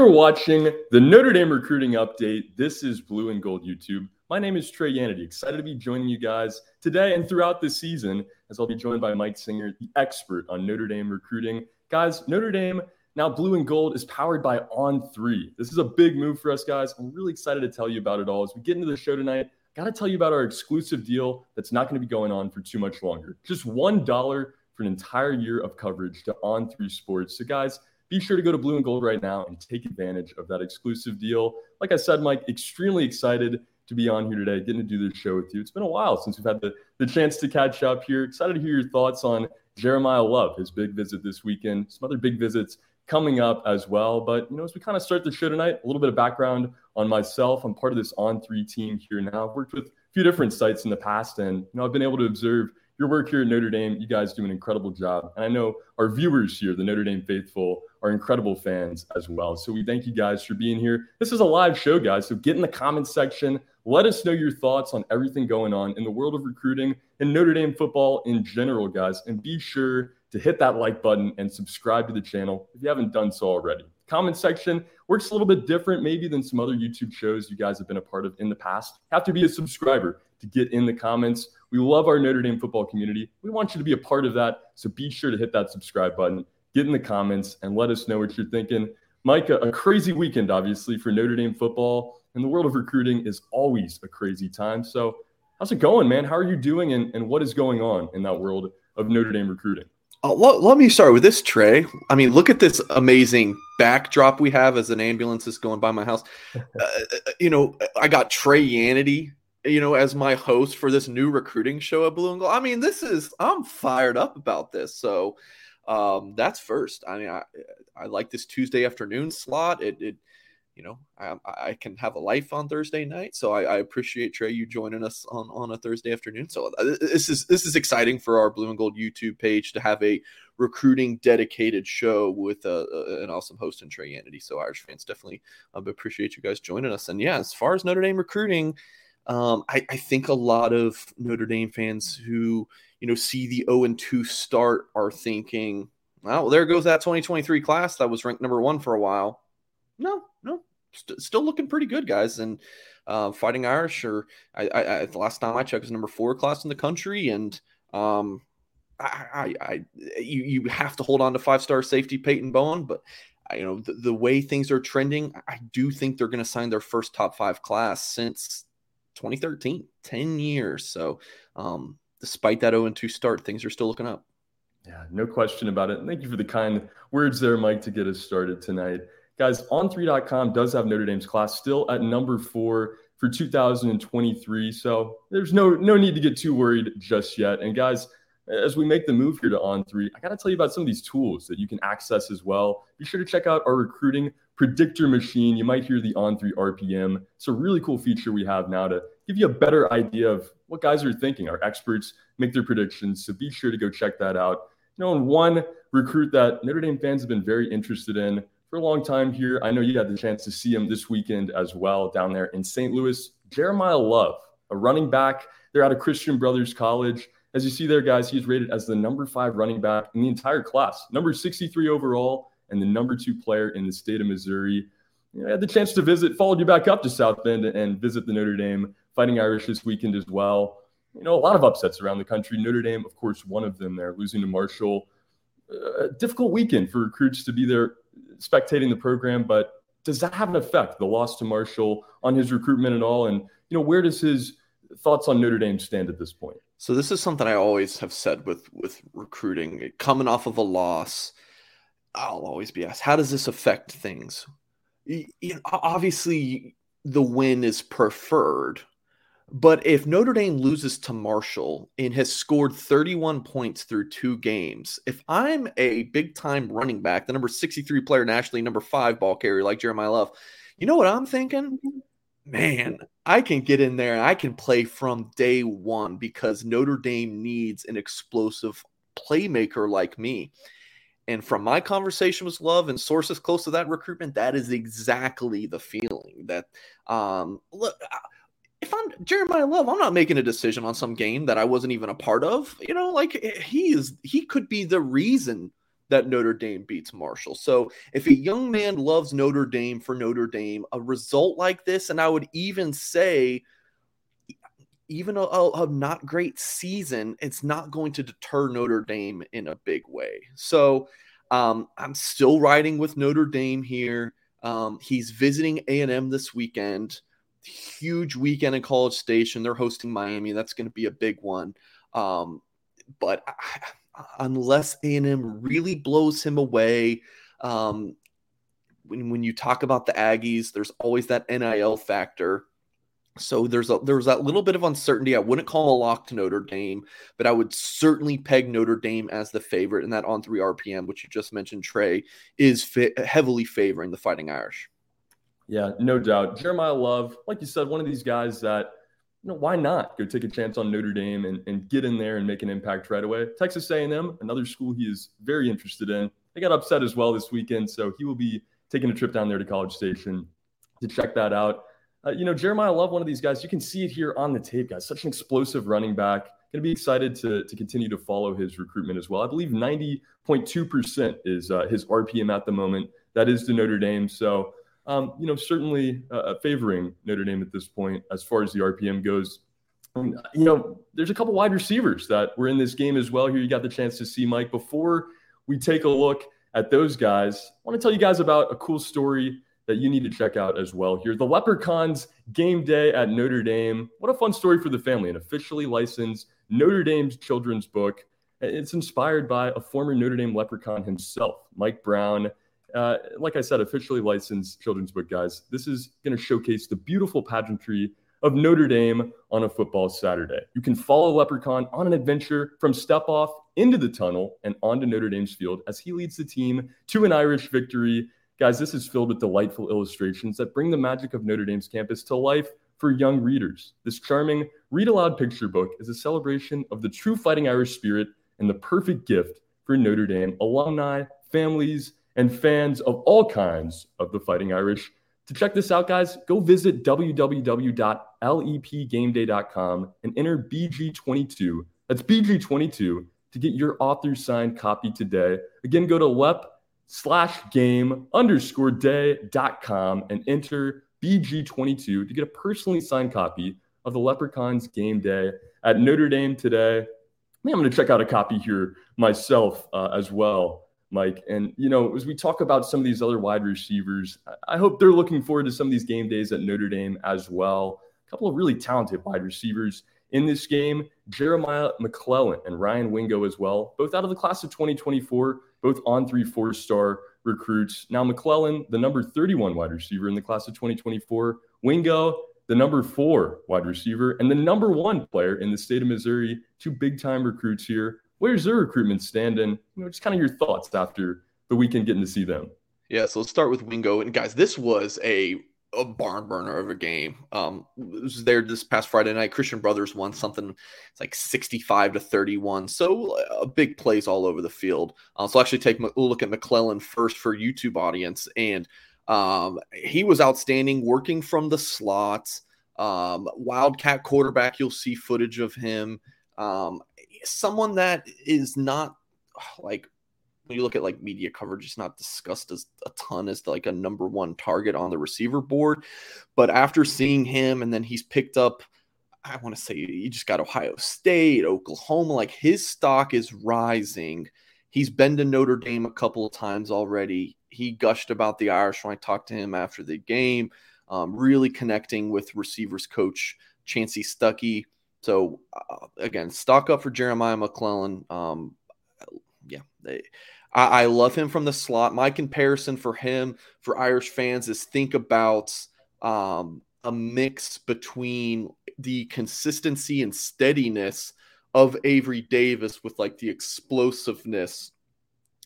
You are watching the Notre Dame recruiting update. This is Blue and Gold YouTube. My name is Trey Yanity. Excited to be joining you guys today and throughout the season, as I'll be joined by Mike Singer, the expert on Notre Dame recruiting. Guys, Notre Dame, now Blue and Gold, is powered by On3. This is a big move for us, guys. I'm really excited to tell you about it all. As we get into the show tonight, got to tell you about our exclusive deal that's not going to be going on for too much longer. Just $1 for an entire year of coverage to On3 Sports. So, guys, be sure to go to Blue and Gold right now and take advantage of that exclusive deal. Like I said, Mike, extremely excited to be on here today, getting to do this show with you. It's been a while since we've had the, the chance to catch up here. Excited to hear your thoughts on Jeremiyah Love, his big visit this weekend, some other big visits coming up as well. But, you know, as we kind of start the show tonight, a little bit of background on myself. I'm part of this On3 team here now. I've worked with a few different sites in the past, and, you know, I've been able to observe your work here at Notre Dame. You guys do an incredible job. And I know our viewers here, the Notre Dame faithful, are incredible fans as well. So we thank you guys for being here. This is a live show, guys. So get in the comments section. Let us know your thoughts on everything going on in the world of recruiting and Notre Dame football in general, guys. And be sure to hit that like button and subscribe to the channel if you haven't done so already. Comment section works a little bit different, maybe, than some other YouTube shows you guys have been a part of in the past. Have to be a subscriber to get in the comments. We love our Notre Dame football community. We want you to be a part of that. So be sure to hit that subscribe button, get in the comments, and let us know what you're thinking. Mike, a, crazy weekend, obviously, for Notre Dame football. And the world of recruiting is always a crazy time. So, how's it going, man? How are you doing? And, and what is going on in that world of Notre Dame recruiting? Uh, let, let, me start with this, Trey. I mean, look at this amazing backdrop we have as an ambulance is going by my house. Uh, uh, you know, I got Trey Yanity you know, as my host for this new recruiting show at Blue and Gold. I mean, this is I'm fired up about this. So um, that's first. I mean, I, I like this Tuesday afternoon slot. It, it you know, I, I can have a life on Thursday night. So I, I, appreciate Trey you joining us on, on a Thursday afternoon. So uh, this is this is exciting for our Blue and Gold YouTube page to have a recruiting dedicated show with a, a, an awesome host in Trey Yanity. So Irish fans definitely um, appreciate you guys joining us. And yeah, as far as Notre Dame recruiting, um, I, I, think a lot of Notre Dame fans who you know see the 0 and 2 start are thinking, well, there goes that 2023 class that was ranked number one for a while. No, no, st- still looking pretty good, guys. And uh, Fighting Irish, or I, I, the last time I checked, was number four class in the country, and um, I, I, I you, you have to hold on to five star safety Peyton Bowen, but you know the, the way things are trending, I do think they're going to sign their first top five class since 2013, 10 years. So, um, despite that 0 2 start, things are still looking up. Yeah, no question about it. thank you for the kind words there, Mike, to get us started tonight. Guys, on3.com does have Notre Dame's class still at number four for 2023. So there's no no need to get too worried just yet. And guys, as we make the move here to On3, I got to tell you about some of these tools that you can access as well. Be sure to check out our recruiting predictor machine. You might hear the On3 RPM. It's a really cool feature we have now to give you a better idea of what guys are thinking. Our experts make their predictions. So be sure to go check that out. You know, and one recruit that Notre Dame fans have been very interested in for a long time here. I know you had the chance to see him this weekend as well down there in St. Louis. Jeremiyah Love, a running back. They're out of Christian Brothers College. As you see there, guys, he's rated as the number five running back in the entire class, number 63 overall, and the number two player in the state of Missouri. You know, I had the chance to visit, followed you back up to South Bend and visit the Notre Dame Fighting Irish this weekend as well. You know, a lot of upsets around the country. Notre Dame, of course, one of them there, losing to Marshall. Uh, a difficult weekend for recruits to be there spectating the program, but does that have an effect, the loss to Marshall, on his recruitment at all? And, you know, where does his thoughts on Notre Dame stand at this point? So this is something I always have said with with recruiting, coming off of a loss. I'll always be asked, how does this affect things? You know, obviously, the win is preferred, but if Notre Dame loses to Marshall and has scored 31 points through two games, if I'm a big time running back, the number 63 player nationally, number five ball carrier like Jeremiyah Love, you know what I'm thinking? Mm-hmm. Man, I can get in there and I can play from day one because Notre Dame needs an explosive playmaker like me. And from my conversation with Love and sources close to that recruitment, that is exactly the feeling that, um, look, if I'm Jeremiyah Love, I'm not making a decision on some game that I wasn't even a part of. You know, like he is, he could be the reason that Notre Dame beats Marshall. So if a young man loves Notre Dame for Notre Dame, a result like this, and I would even say, even a, a, not great season, it's not going to deter Notre Dame in a big way. So um, I'm still riding with Notre Dame here. Um, he's visiting A&M this weekend. Huge weekend in College Station. They're hosting Miami. That's going to be a big one. Um, but unless A&M really blows him away, um, when, when you talk about the Aggies, there's always that NIL factor. So there's a there's that little bit of uncertainty. I wouldn't call a lock to Notre Dame, but I would certainly peg Notre Dame as the favorite. And that On3 RPM, which you just mentioned, Trey, is fi- heavily favoring the Fighting Irish. Yeah, no doubt. Jeremiyah Love, like you said, one of these guys that you know, why not go take a chance on Notre Dame and, and get in there and make an impact right away? Texas A&M, another school he is very interested in. They got upset as well this weekend, so he will be taking a trip down there to College Station to check that out. Uh, you know, Jeremiyah Love, one of these guys. You can see it here on the tape, guys. Such an explosive running back. Going to be excited to, to continue to follow his recruitment as well. I believe 90.2% is uh, his RPM at the moment. That is to Notre Dame. So um, you know, certainly uh, favoring Notre Dame at this point as far as the RPM goes. Um, you know, there's a couple wide receivers that were in this game as well. Here you got the chance to see Mike. Before we take a look at those guys, I want to tell you guys about a cool story that you need to check out as well here. The Leprechauns game day at Notre Dame. What a fun story for the family. An officially licensed Notre Dame's children's book. It's inspired by a former Notre Dame Leprechaun himself, Mike Brown. Uh, like I said, officially licensed children's book, guys. This is going to showcase the beautiful pageantry of Notre Dame on a football Saturday. You can follow Leprechaun on an adventure from step off into the tunnel and onto Notre Dame's field as he leads the team to an Irish victory. Guys, this is filled with delightful illustrations that bring the magic of Notre Dame's campus to life for young readers. This charming read aloud picture book is a celebration of the true fighting Irish spirit and the perfect gift for Notre Dame alumni, families, and fans of all kinds of the Fighting Irish. To check this out, guys, go visit www.lepgameday.com and enter BG22. That's BG22 to get your author signed copy today. Again, go to lep slash game underscore day.com and enter BG22 to get a personally signed copy of the Leprechauns game day at Notre Dame today. I think I'm going to check out a copy here myself uh, as well. Mike. And, you know, as we talk about some of these other wide receivers, I hope they're looking forward to some of these game days at Notre Dame as well. A couple of really talented wide receivers in this game Jeremiah McClellan and Ryan Wingo as well, both out of the class of 2024, both On3 four star recruits. Now, McClellan, the number 31 wide receiver in the class of 2024, Wingo, the number four wide receiver, and the number one player in the state of Missouri, two big time recruits here where's their recruitment standing? You know, just kind of your thoughts after the weekend getting to see them. Yeah, so let's start with Wingo. And guys, this was a a barn burner of a game. Um, it was there this past Friday night. Christian Brothers won something. It's like sixty-five to thirty-one. So a uh, big plays all over the field. Uh, so I'll actually take a look at McClellan first for YouTube audience, and um, he was outstanding working from the slots. Um, Wildcat quarterback. You'll see footage of him. Um, someone that is not like when you look at like media coverage, it's not discussed as a ton as like a number one target on the receiver board. But after seeing him, and then he's picked up, I want to say he just got Ohio State, Oklahoma, like his stock is rising. He's been to Notre Dame a couple of times already. He gushed about the Irish when I talked to him after the game, um, really connecting with receivers coach Chansi Stuckey. So uh, again, stock up for Jeremiah McClellan. Um, yeah, they, I, I, love him from the slot. My comparison for him for Irish fans is think about um, a mix between the consistency and steadiness of Avery Davis with like the explosiveness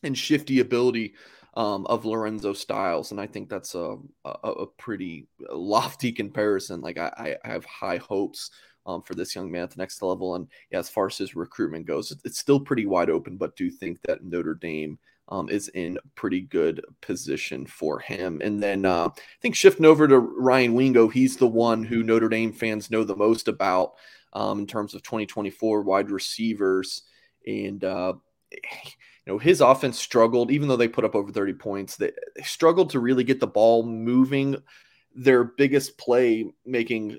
and shifty ability um, of Lorenzo Styles, and I think that's a, a, a pretty lofty comparison. Like I, I have high hopes um, for this young man at the next level. And yeah, as far as his recruitment goes, it's still pretty wide open, but do think that Notre Dame um, is in pretty good position for him. And then uh, I think shifting over to Ryan Wingo, he's the one who Notre Dame fans know the most about um, in terms of 2024 wide receivers. And uh, you know his offense struggled even though they put up over 30 points they, they struggled to really get the ball moving their biggest play making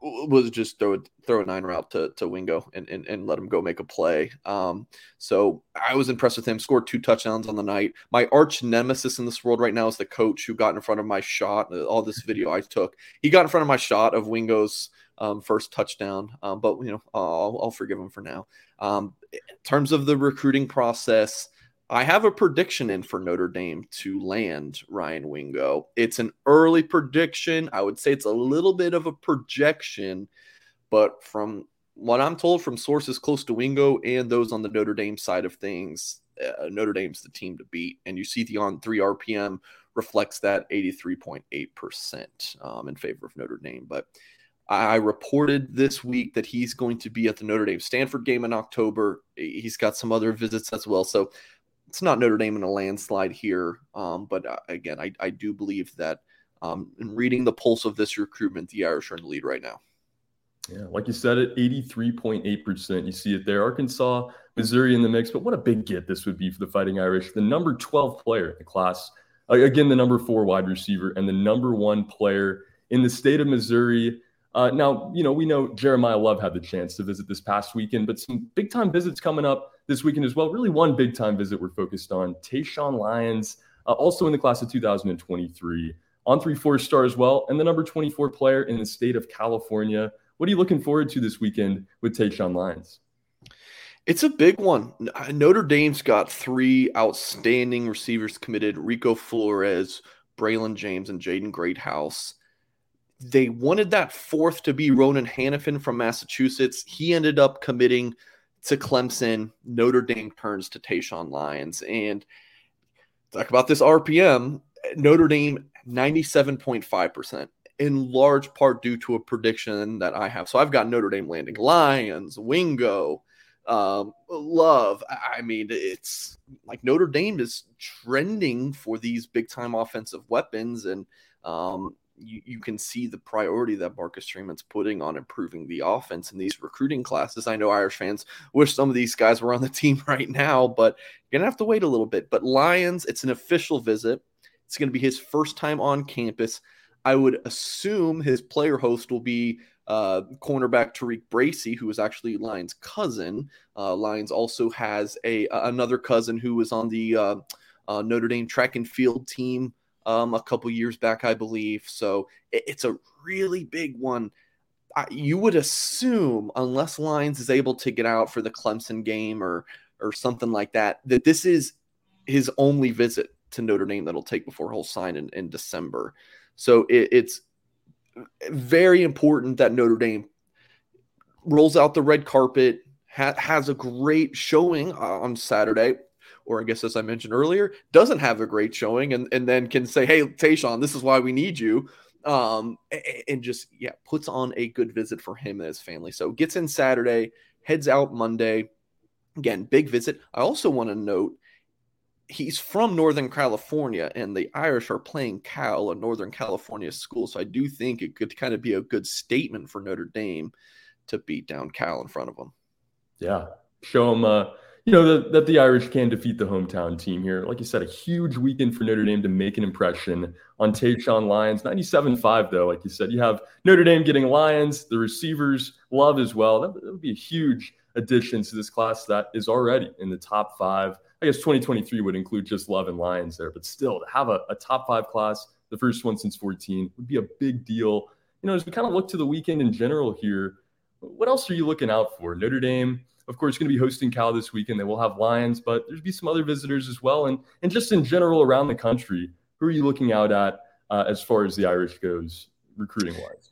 was just throw throw a nine route to, to Wingo and, and, and let him go make a play. Um, so I was impressed with him. Scored two touchdowns on the night. My arch nemesis in this world right now is the coach who got in front of my shot. All this video I took, he got in front of my shot of Wingo's um, first touchdown. Um, but you know, I'll, I'll, forgive him for now. Um, in terms of the recruiting process, I have a prediction in for Notre Dame to land Ryan Wingo. It's an early prediction. I would say it's a little bit of a projection, but from what I'm told from sources close to Wingo and those on the Notre Dame side of things, uh, Notre Dame's the team to beat. And you see the On3 RPM reflects that 83.8% um, in favor of Notre Dame. But I reported this week that he's going to be at the Notre Dame Stanford game in October. He's got some other visits as well. So it's not Notre Dame in a landslide here, um, but uh, again, I, I do believe that um, in reading the pulse of this recruitment, the Irish are in the lead right now. Yeah, like you said, at 83.8%. You see it there. Arkansas, Missouri in the mix, but what a big get this would be for the Fighting Irish. The number 12 player in the class, again, the number four wide receiver, and the number one player in the state of Missouri. Uh, now, you know, we know Jeremiyah Love had the chance to visit this past weekend, but some big time visits coming up this weekend as well. Really, one big time visit we're focused on Taeshaun Lyons, uh, also in the class of 2023, On3 four star as well, and the number 24 player in the state of California. What are you looking forward to this weekend with Taeshaun Lyons? It's a big one. Notre Dame's got three outstanding receivers committed Rico Flores, Braylon James, and Jaden Greathouse. They wanted that fourth to be Ronan Hannafin from Massachusetts. He ended up committing to Clemson. Notre Dame turns to Taeshaun Lyons. And talk about this RPM. Notre Dame 97.5%, in large part due to a prediction that I have. So I've got Notre Dame landing Lyons, Wingo, um, Love. I mean, it's like Notre Dame is trending for these big time offensive weapons. And um, you, you can see the priority that Marcus Freeman's putting on improving the offense in these recruiting classes. I know Irish fans wish some of these guys were on the team right now, but you're going to have to wait a little bit. But Lyons, it's an official visit. It's going to be his first time on campus. I would assume his player host will be uh, cornerback TaRiq Bracy, who is actually Lyons' cousin. Uh, Lyons also has a another cousin who was on the uh, uh Notre Dame track and field team um, a couple years back, I believe. So it, it's a really big one. I, you would assume, unless Lyons is able to get out for the Clemson game or or something like that, that this is his only visit to Notre Dame that'll take before he'll sign in, in December. So it, it's very important that Notre Dame rolls out the red carpet, ha- has a great showing on Saturday or I guess as I mentioned earlier, doesn't have a great showing and, and then can say, Hey, Taeshaun, this is why we need you. Um, and just, yeah, puts on a good visit for him and his family. So gets in Saturday, heads out Monday. Again, big visit. I also want to note he's from Northern California, and the Irish are playing Cal, a Northern California school. So I do think it could kind of be a good statement for Notre Dame to beat down Cal in front of them. Yeah, show them uh, you know, the, that the Irish can defeat the hometown team here. Like you said, a huge weekend for Notre Dame to make an impression on Taeshaun Lyons. 97-5, though, like you said. You have Notre Dame getting Lyons, the receivers love as well. That, that would be a huge addition to this class that is already in the top five. I guess 2023 would include just Love and Lyons there, but still to have a, a top five class, the first one since 14, would be a big deal. You know, as we kind of look to the weekend in general here, what else are you looking out for? Notre Dame of course, going to be hosting Cal this weekend. They will have Lyons, but there's be some other visitors as well. And, and just in general around the country, who are you looking out at uh, as far as the Irish goes recruiting wise?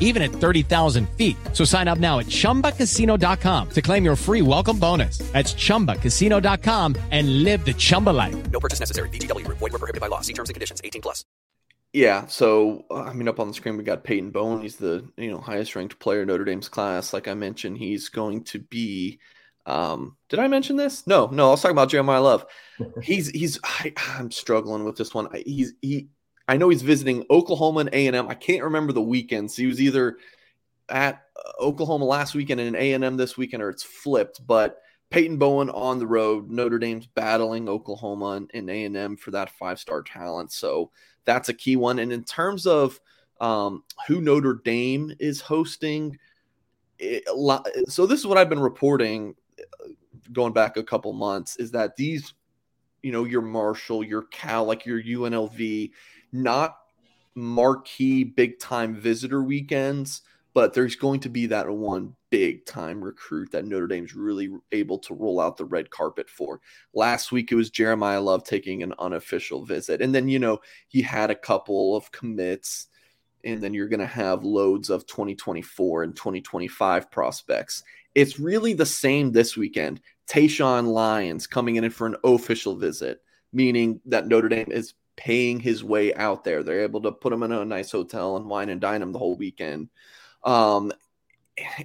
even at 30,000 feet. So sign up now at chumbacasino.com to claim your free welcome bonus. That's chumbacasino.com and live the Chumba life. No purchase necessary. VGW Group. Void were prohibited by law. See terms and conditions. 18 plus. Yeah, so uh, I mean, up on the screen we got Peyton Bowen. He's the you know highest ranked player in Notre Dame's class. Like I mentioned, he's going to be. Um, did I mention this? No, no. I was talking about Jeremiyah Love. he's he's. I, I'm struggling with this one. He's he. I know he's visiting Oklahoma and A and M. I can't remember the weekends. He was either at uh, Oklahoma last weekend and A and M this weekend, or it's flipped. But Peyton Bowen on the road. Notre Dame's battling Oklahoma and A and M for that five star talent. So that's a key one. And in terms of um, who Notre Dame is hosting, it, so this is what I've been reporting uh, going back a couple months is that these, you know, your Marshall, your Cal, like your UNLV, not marquee big time visitor weekends but there's going to be that one big time recruit that Notre Dame's really able to roll out the red carpet for. Last week it was Jeremiyah Love taking an unofficial visit. And then, you know, he had a couple of commits, and then you're going to have loads of 2024 and 2025 prospects. It's really the same this weekend. Taeshaun Lyons coming in for an official visit, meaning that Notre Dame is paying his way out there. They're able to put him in a nice hotel and wine and dine him the whole weekend. Um,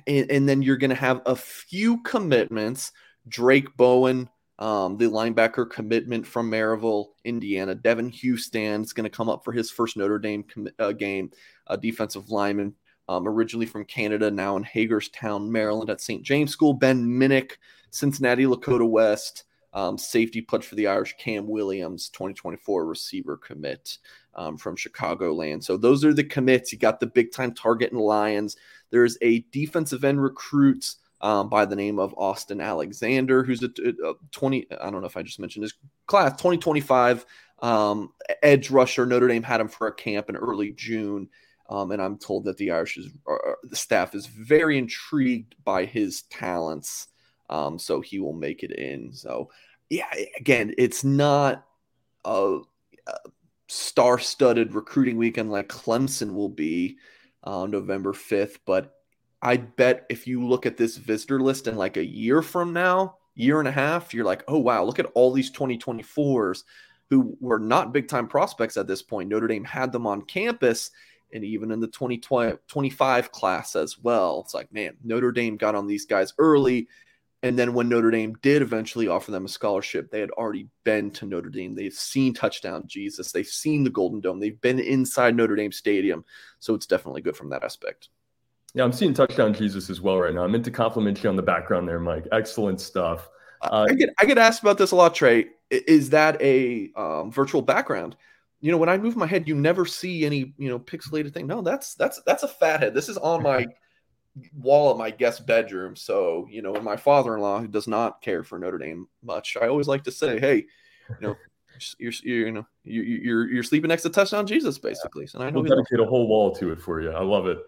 and, and then you're going to have a few commitments. Drayk Bowen, um, the linebacker commitment from Merrillville, Indiana. Devan Houstan is going to come up for his first Notre Dame com- uh, game. A defensive lineman, um, originally from Canada, now in Hagerstown, Maryland, at St. James School. Ben Minich, Cincinnati Lakota West. Um, safety pledge for the Irish, Cam Williams, 2024 receiver commit um, from Chicagoland. So those are the commits. You got the big time target in Lyons. There's a defensive end recruit um, by the name of Austin Alexander, who's a, a, 20. I don't know if I just mentioned his class, 2025 um, edge rusher. Notre Dame had him for a camp in early June. Um, and I'm told that the Irish is, uh, the staff is very intrigued by his talents. Um, so he will make it in. So, yeah, again, it's not a, a star-studded recruiting weekend like Clemson will be on uh, November 5th, but I bet if you look at this visitor list in like a year from now, year and a half, you're like, oh wow, look at all these 2024s who were not big time prospects at this point. Notre Dame had them on campus and even in the 2025 class as well. It's like, man, Notre Dame got on these guys early and then when Notre Dame did eventually offer them a scholarship, they had already been to Notre Dame. They've seen touchdown Jesus. They've seen the Golden Dome. They've been inside Notre Dame Stadium. So it's definitely good from that aspect. Yeah, I'm seeing touchdown Jesus as well right now. I meant to compliment you on the background there, Mike. Excellent stuff. Uh, I get I get asked about this a lot, Trey. Is that a um, virtual background? You know, when I move my head, you never see any you know pixelated thing. No, that's that's that's a fat head. This is on my wall of my guest bedroom. So, you know, and my father in law, who does not care for Notre Dame much, I always like to say, hey, you know, you're, you're, you know, you're, you're, you're sleeping next to touchdown Jesus, basically. And I know we'll dedicate a whole wall to it for you. I love it.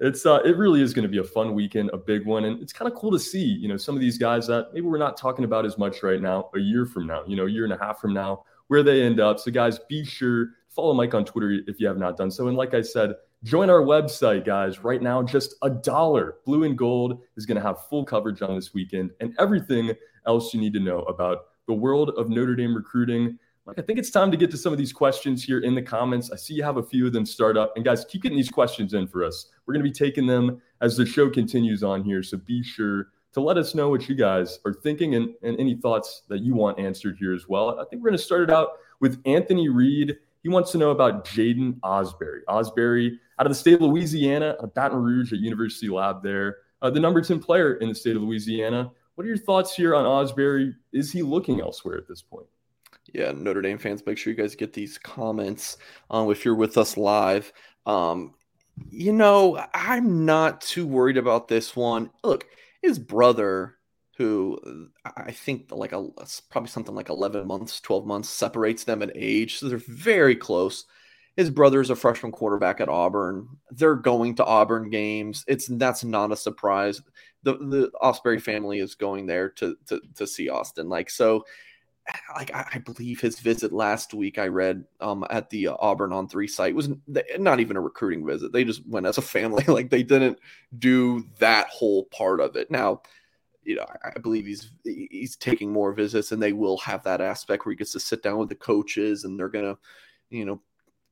It's uh, it really is going to be a fun weekend, a big one, and it's kind of cool to see. You know, some of these guys that maybe we're not talking about as much right now. A year from now, you know, a year and a half from now, where they end up. So, guys, be sure follow Mike on Twitter if you have not done so. And like I said, Join our website, guys. Right now, just a dollar. Blue and Gold is going to have full coverage on this weekend and everything else you need to know about the world of Notre Dame recruiting. Like, I think it's time to get to some of these questions here in the comments. I see you have a few of them start up. And guys, keep getting these questions in for us. We're going to be taking them as the show continues on here. So be sure to let us know what you guys are thinking and, and any thoughts that you want answered here as well. I think we're going to start it out with Anthony Reed. He wants to know about Jaden Ausberry. Ausberry out of the state of Louisiana, a Baton Rouge at University Lab there, uh, the number 10 player in the state of Louisiana. What are your thoughts here on Ausberry? Is he looking elsewhere at this point? Yeah, Notre Dame fans, make sure you guys get these comments um, if you're with us live. Um, you know, I'm not too worried about this one. Look, his brother who I think like a probably something like 11 months, 12 months separates them in age. So they're very close. His brother is a freshman quarterback at Auburn. They're going to Auburn games. It's that's not a surprise. The the Ausberry family is going there to to to see Austin. Like so, like I, I believe his visit last week I read um at the Auburn On3 site was not even a recruiting visit. They just went as a family. like they didn't do that whole part of it. Now you know, I believe he's he's taking more visits, and they will have that aspect where he gets to sit down with the coaches, and they're gonna, you know,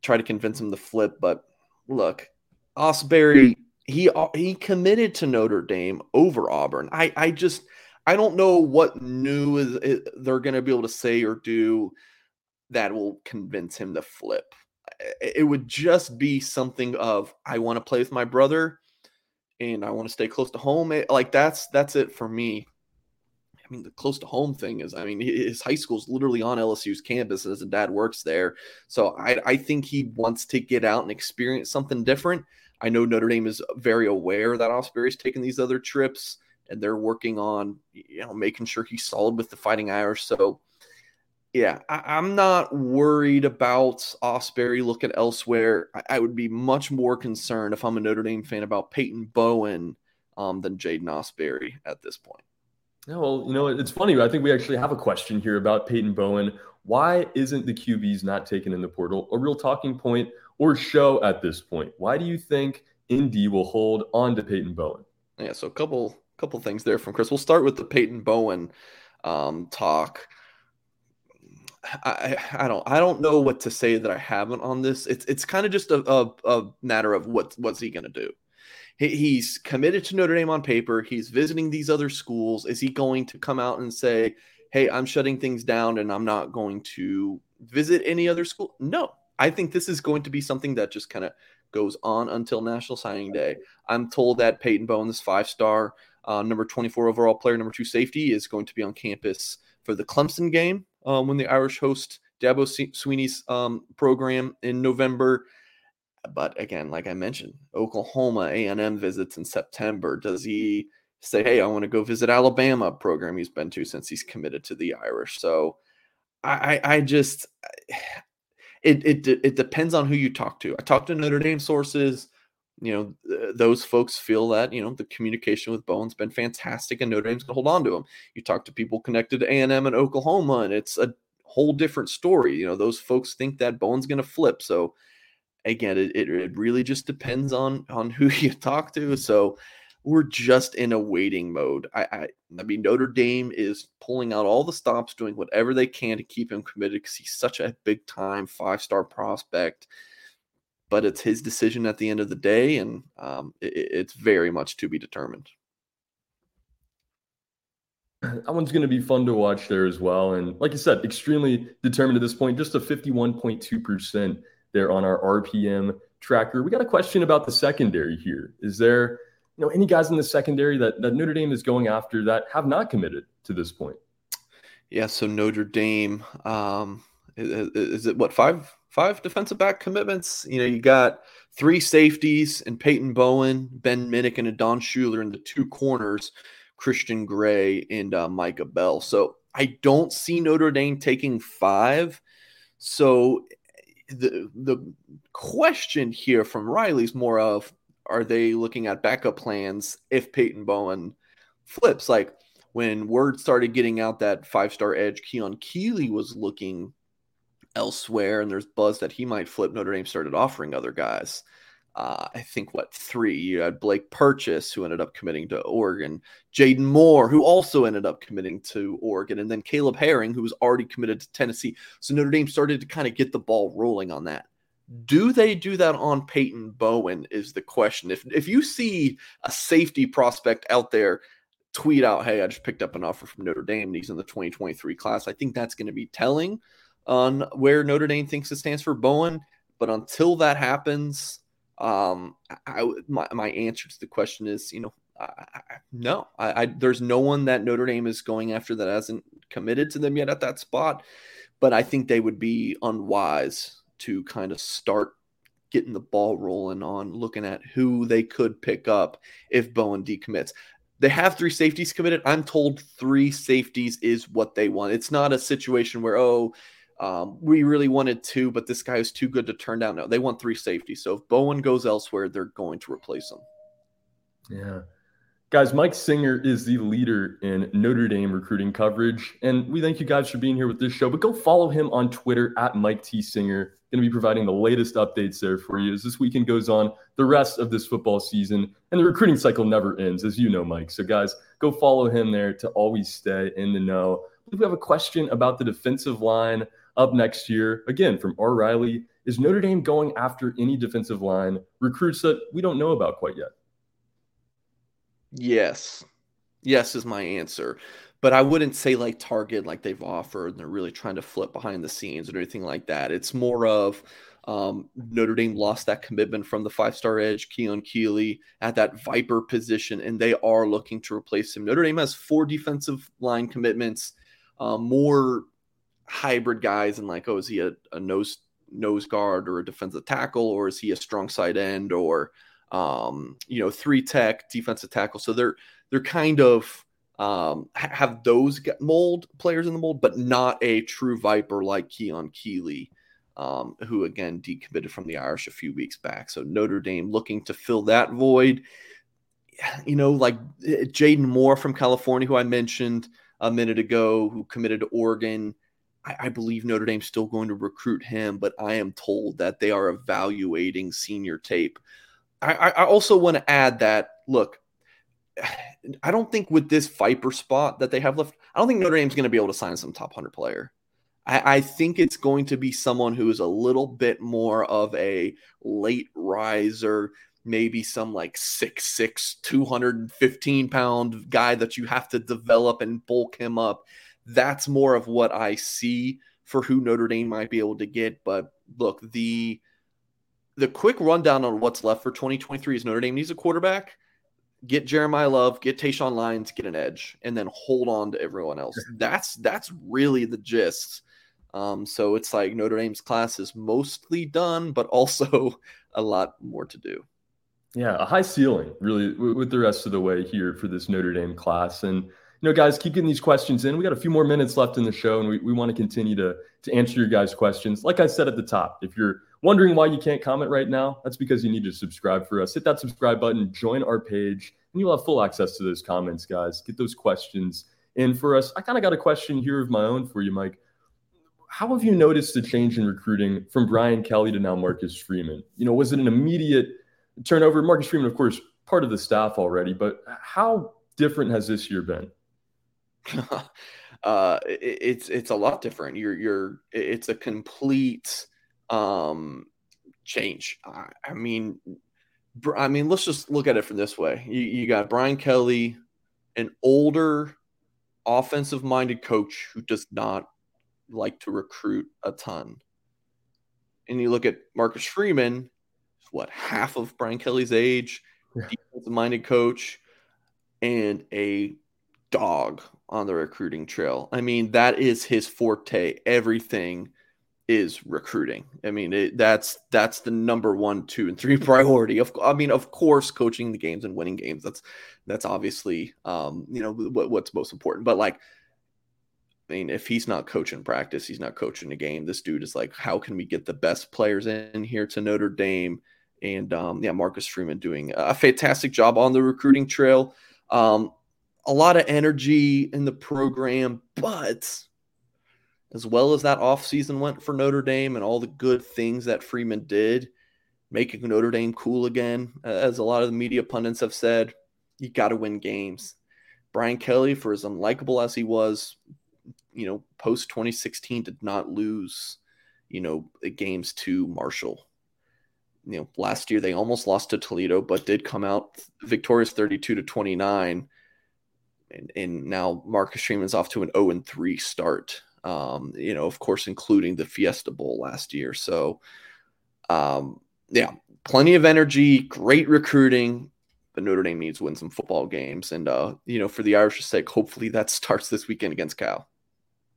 try to convince him to flip. But look, Ausberry, he uh, he committed to Notre Dame over Auburn. I I just I don't know what new is they're gonna be able to say or do that will convince him to flip. It would just be something of I want to play with my brother and I want to stay close to home. It, like that's that's it for me. I mean, the close to home thing is, I mean, his high school is literally on LSU's campus, and his dad works there. So I, I think he wants to get out and experience something different. I know Notre Dame is very aware that Ausberry's taking these other trips, and they're working on, you know, making sure he's solid with the Fighting Irish. So yeah, I, am not worried about Ausberry looking elsewhere. I, I, would be much more concerned if I'm a Notre Dame fan about Peyton Bowen um, than Jaden Ausberry at this point. Yeah, well, you know, it's funny. I think we actually have a question here about Peyton Bowen. Why isn't the QBs not taken in the portal a real talking point or show at this point? Why do you think Indy will hold on to Peyton Bowen? Yeah, so a couple couple things there from Chris. We'll start with the Peyton Bowen um, talk. I, I don't I don't know what to say that I haven't on this. It's it's kind of just a, a, a, matter of what what's he going to do. He, he's committed to Notre Dame on paper. He's visiting these other schools. Is he going to come out and say, "Hey, I'm shutting things down and I'm not going to visit any other school"? No, I think this is going to be something that just kind of goes on until National Signing Day. I'm told that Peyton Bowen, this five star, uh, number 24 overall player, number two safety, is going to be on campus for the Clemson game um, when the Irish host Dabo Swinney's um, program in November. But again, like I mentioned, Oklahoma A&M visits in September. Does he say, "Hey, I want to go visit Alabama program he's been to since he's committed to the Irish"? So, I, I just it it it depends on who you talk to. I talked to Notre Dame sources. You know, those folks feel that you know the communication with Bowen's been fantastic, and Notre Dame's gonna hold on to him. You talk to people connected to A and Oklahoma, and it's a whole different story. You know, those folks think that Bowen's gonna flip. So again, it, it, it really just depends on on who you talk to. So we're just in a waiting mode. I, I, I mean, Notre Dame is pulling out all the stops, doing whatever they can to keep him committed because he's such a big time five star prospect but it's his decision at the end of the day, and um, it, it's very much to be determined. That one's going to be fun to watch there as well. And like you said, extremely determined at this point, just a 51.2% there on our RPM tracker. We got a question about the secondary here. Is there, you know, any guys in the secondary that, that Notre Dame is going after that have not committed to this point? Yeah, so Notre Dame, um, is, is it what five five defensive back commitments. You know, you got three safeties and Peyton Bowen, Ben Minich, and Don Shuler in the two corners, Christian Gray and uh, Micah Bell. So I don't see Notre Dame taking five. So the the question here from Riley's more of are they looking at backup plans if Peyton Bowen flips? Like when word started getting out that five star edge Keon Keeley was looking elsewhere, and there's buzz that he might flip. Notre Dame started offering other guys. Uh, I think what three? You had Blake Purchase, who ended up committing to Oregon, Jaden Moore, who also ended up committing to Oregon, and then Caleb Herring, who was already committed to Tennessee. So Notre Dame started to kind of get the ball rolling on that. Do they do that on Peyton Bowen? Is the question. If if you see a safety prospect out there tweet out, "Hey, I just picked up an offer from Notre Dame. And he's in the 2023 class," I think that's going to be telling on where Notre Dame thinks it stands for Bowen. But until that happens, um, I, my, my answer to the question is, you know, I, I, no, I, there's no one that Notre Dame is going after that hasn't committed to them yet at that spot. But I think they would be unwise to kind of start getting the ball rolling on looking at who they could pick up if Bowen decommits. They have three safeties committed. I'm told three safeties is what they want. It's not a situation where, oh, um, we really wanted two, but this guy is too good to turn down. No, they want three safeties. So if Bowen goes elsewhere, they're going to replace him. Yeah. Guys, Mike Singer is the leader in Notre Dame recruiting coverage. And we thank you guys for being here with this show. But go follow him on Twitter at Mike T. Singer. Going to be providing the latest updates there for you as this weekend goes on, the rest of this football season, and the recruiting cycle never ends, as you know, Mike. So, guys, go follow him there to always stay in the know. We have a question about the defensive line up next year. Again, from R. Riley Is Notre Dame going after any defensive line recruits that we don't know about quite yet? Yes. Yes is my answer. But I wouldn't say like target like they've offered and they're really trying to flip behind the scenes or anything like that. It's more of um, Notre Dame lost that commitment from the five star edge, Keon Keeley, at that Viper position, and they are looking to replace him. Notre Dame has four defensive line commitments, um, more hybrid guys, and like, oh, is he a, a nose nose guard or a defensive tackle, or is he a strong side end, or um, you know, three tech defensive tackle. So they're they're kind of um, have those mold players in the mold, but not a true Viper like Keon Keeley, um, who again decommitted from the Irish a few weeks back. So Notre Dame looking to fill that void. You know, like eh, Jaden Moore from California, who I mentioned a minute ago, who committed to Oregon. I, I believe Notre Dame's still going to recruit him, but I am told that they are evaluating senior tape I, I also want to add that look, I don't think with this Viper spot that they have left, I don't think Notre Dame's going to be able to sign some top 100 player. I, think it's going to be someone who is a little bit more of a late riser, maybe some like 6'6, 215 pound guy that you have to develop and bulk him up. That's more of what I see for who Notre Dame might be able to get. But look, the the quick rundown on what's left for 2023 is Notre Dame needs a quarterback, get Jeremiyah Love, get Taeshaun Lyons, get an edge, and then hold on to everyone else. That's that's really the gist. Um, so it's like Notre Dame's class is mostly done, but also a lot more to do. Yeah, a high ceiling, really, with the rest of the way here for this Notre Dame class. And, you know, guys, keep getting these questions in. We got a few more minutes left in the show, and we, we want to continue to, to answer your guys' questions. Like I said at the top, if you're Wondering why you can't comment right now? That's because you need to subscribe for us. Hit that subscribe button, join our page, and you'll have full access to those comments, guys. Get those questions in for us. I kind of got a question here of my own for you, Mike. How have you noticed the change in recruiting from Brian Kelly to now Marcus Freeman? You know, was it an immediate turnover? Marcus Freeman, of course, part of the staff already, but how different has this year been? uh, it, it's it's a lot different. You're you're it's a complete um, change. I, I mean, I mean, let's just look at it from this way. You, you got Brian Kelly, an older offensive minded coach who does not like to recruit a ton. And you look at Marcus Freeman, what, half of Brian Kelly's age, yeah. defensive minded coach, and a dog on the recruiting trail. I mean, that is his forte. Everything is recruiting. I mean, it, that's that's the number one, two, and three priority. Of I mean, of course, coaching the games and winning games. That's that's obviously um, you know what, what's most important. But like, I mean, if he's not coaching practice, he's not coaching a game. This dude is like, how can we get the best players in here to Notre Dame? And um, yeah, Marcus Freeman doing a fantastic job on the recruiting trail. Um, a lot of energy in the program, but as well as that offseason went for Notre Dame and all the good things that Freeman did, making Notre Dame cool again, as a lot of the media pundits have said, you got to win games. Brian Kelly, for as unlikable as he was, you know, post 2016, did not lose, you know, games to Marshall. You know, last year they almost lost to Toledo, but did come out victorious 32 to 29. And, and now Marcus Freeman's off to an 0 and 3 start um, you know, of course, including the Fiesta Bowl last year. So, um, yeah, plenty of energy, great recruiting. But Notre Dame needs to win some football games, and uh, you know, for the Irish's sake, hopefully that starts this weekend against Cal.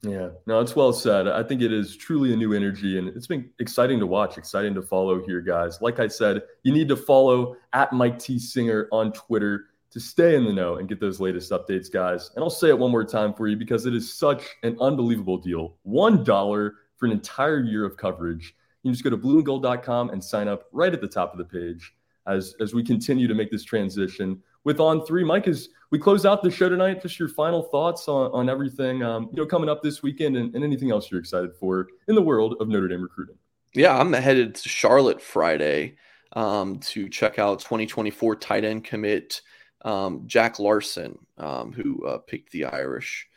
Yeah, no, it's well said. I think it is truly a new energy, and it's been exciting to watch, exciting to follow here, guys. Like I said, you need to follow at Mike T Singer on Twitter to stay in the know and get those latest updates, guys. And I'll say it one more time for you because it is such an unbelievable deal. $1 for an entire year of coverage. You can just go to blueandgold.com and sign up right at the top of the page as, as we continue to make this transition with On3. Mike, as we close out the show tonight, just your final thoughts on, on everything um, you know coming up this weekend and, and anything else you're excited for in the world of Notre Dame recruiting. Yeah, I'm headed to Charlotte Friday um, to check out 2024 tight end commit um, Jack Larsen, um, who uh, picked the Irish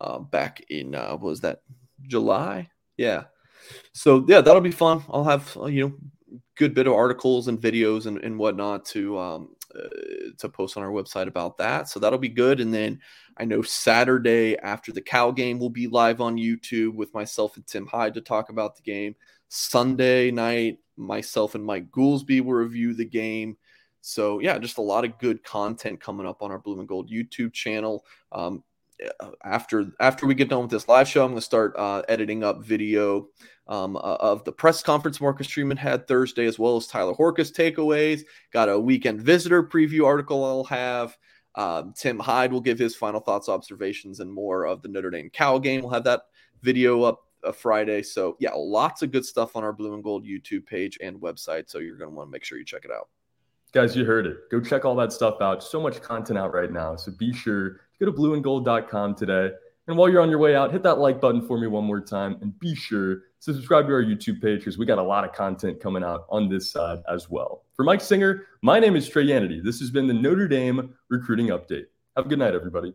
uh, back in uh, was that July? Yeah. So yeah, that'll be fun. I'll have uh, you know good bit of articles and videos and, and whatnot to um, uh, to post on our website about that. So that'll be good. And then I know Saturday after the Cal game will be live on YouTube with myself and Tim Hyde to talk about the game. Sunday night, myself and Mike Goolsby will review the game. So yeah, just a lot of good content coming up on our Blue and Gold YouTube channel. Um, after after we get done with this live show, I'm going to start uh, editing up video um, uh, of the press conference Marcus Freeman had Thursday, as well as Tyler Horka's takeaways. Got a weekend visitor preview article I'll have. Um, Tim Hyde will give his final thoughts, observations, and more of the Notre Dame Cal game. We'll have that video up a uh, Friday. So yeah, lots of good stuff on our Blue and Gold YouTube page and website. So you're going to want to make sure you check it out. Guys, you heard it. Go check all that stuff out. So much content out right now. So be sure to go to blueandgold.com today. And while you're on your way out, hit that like button for me one more time and be sure to subscribe to our YouTube page because we got a lot of content coming out on this side as well. For Mike Singer, my name is Trey Yanity. This has been the Notre Dame Recruiting Update. Have a good night, everybody.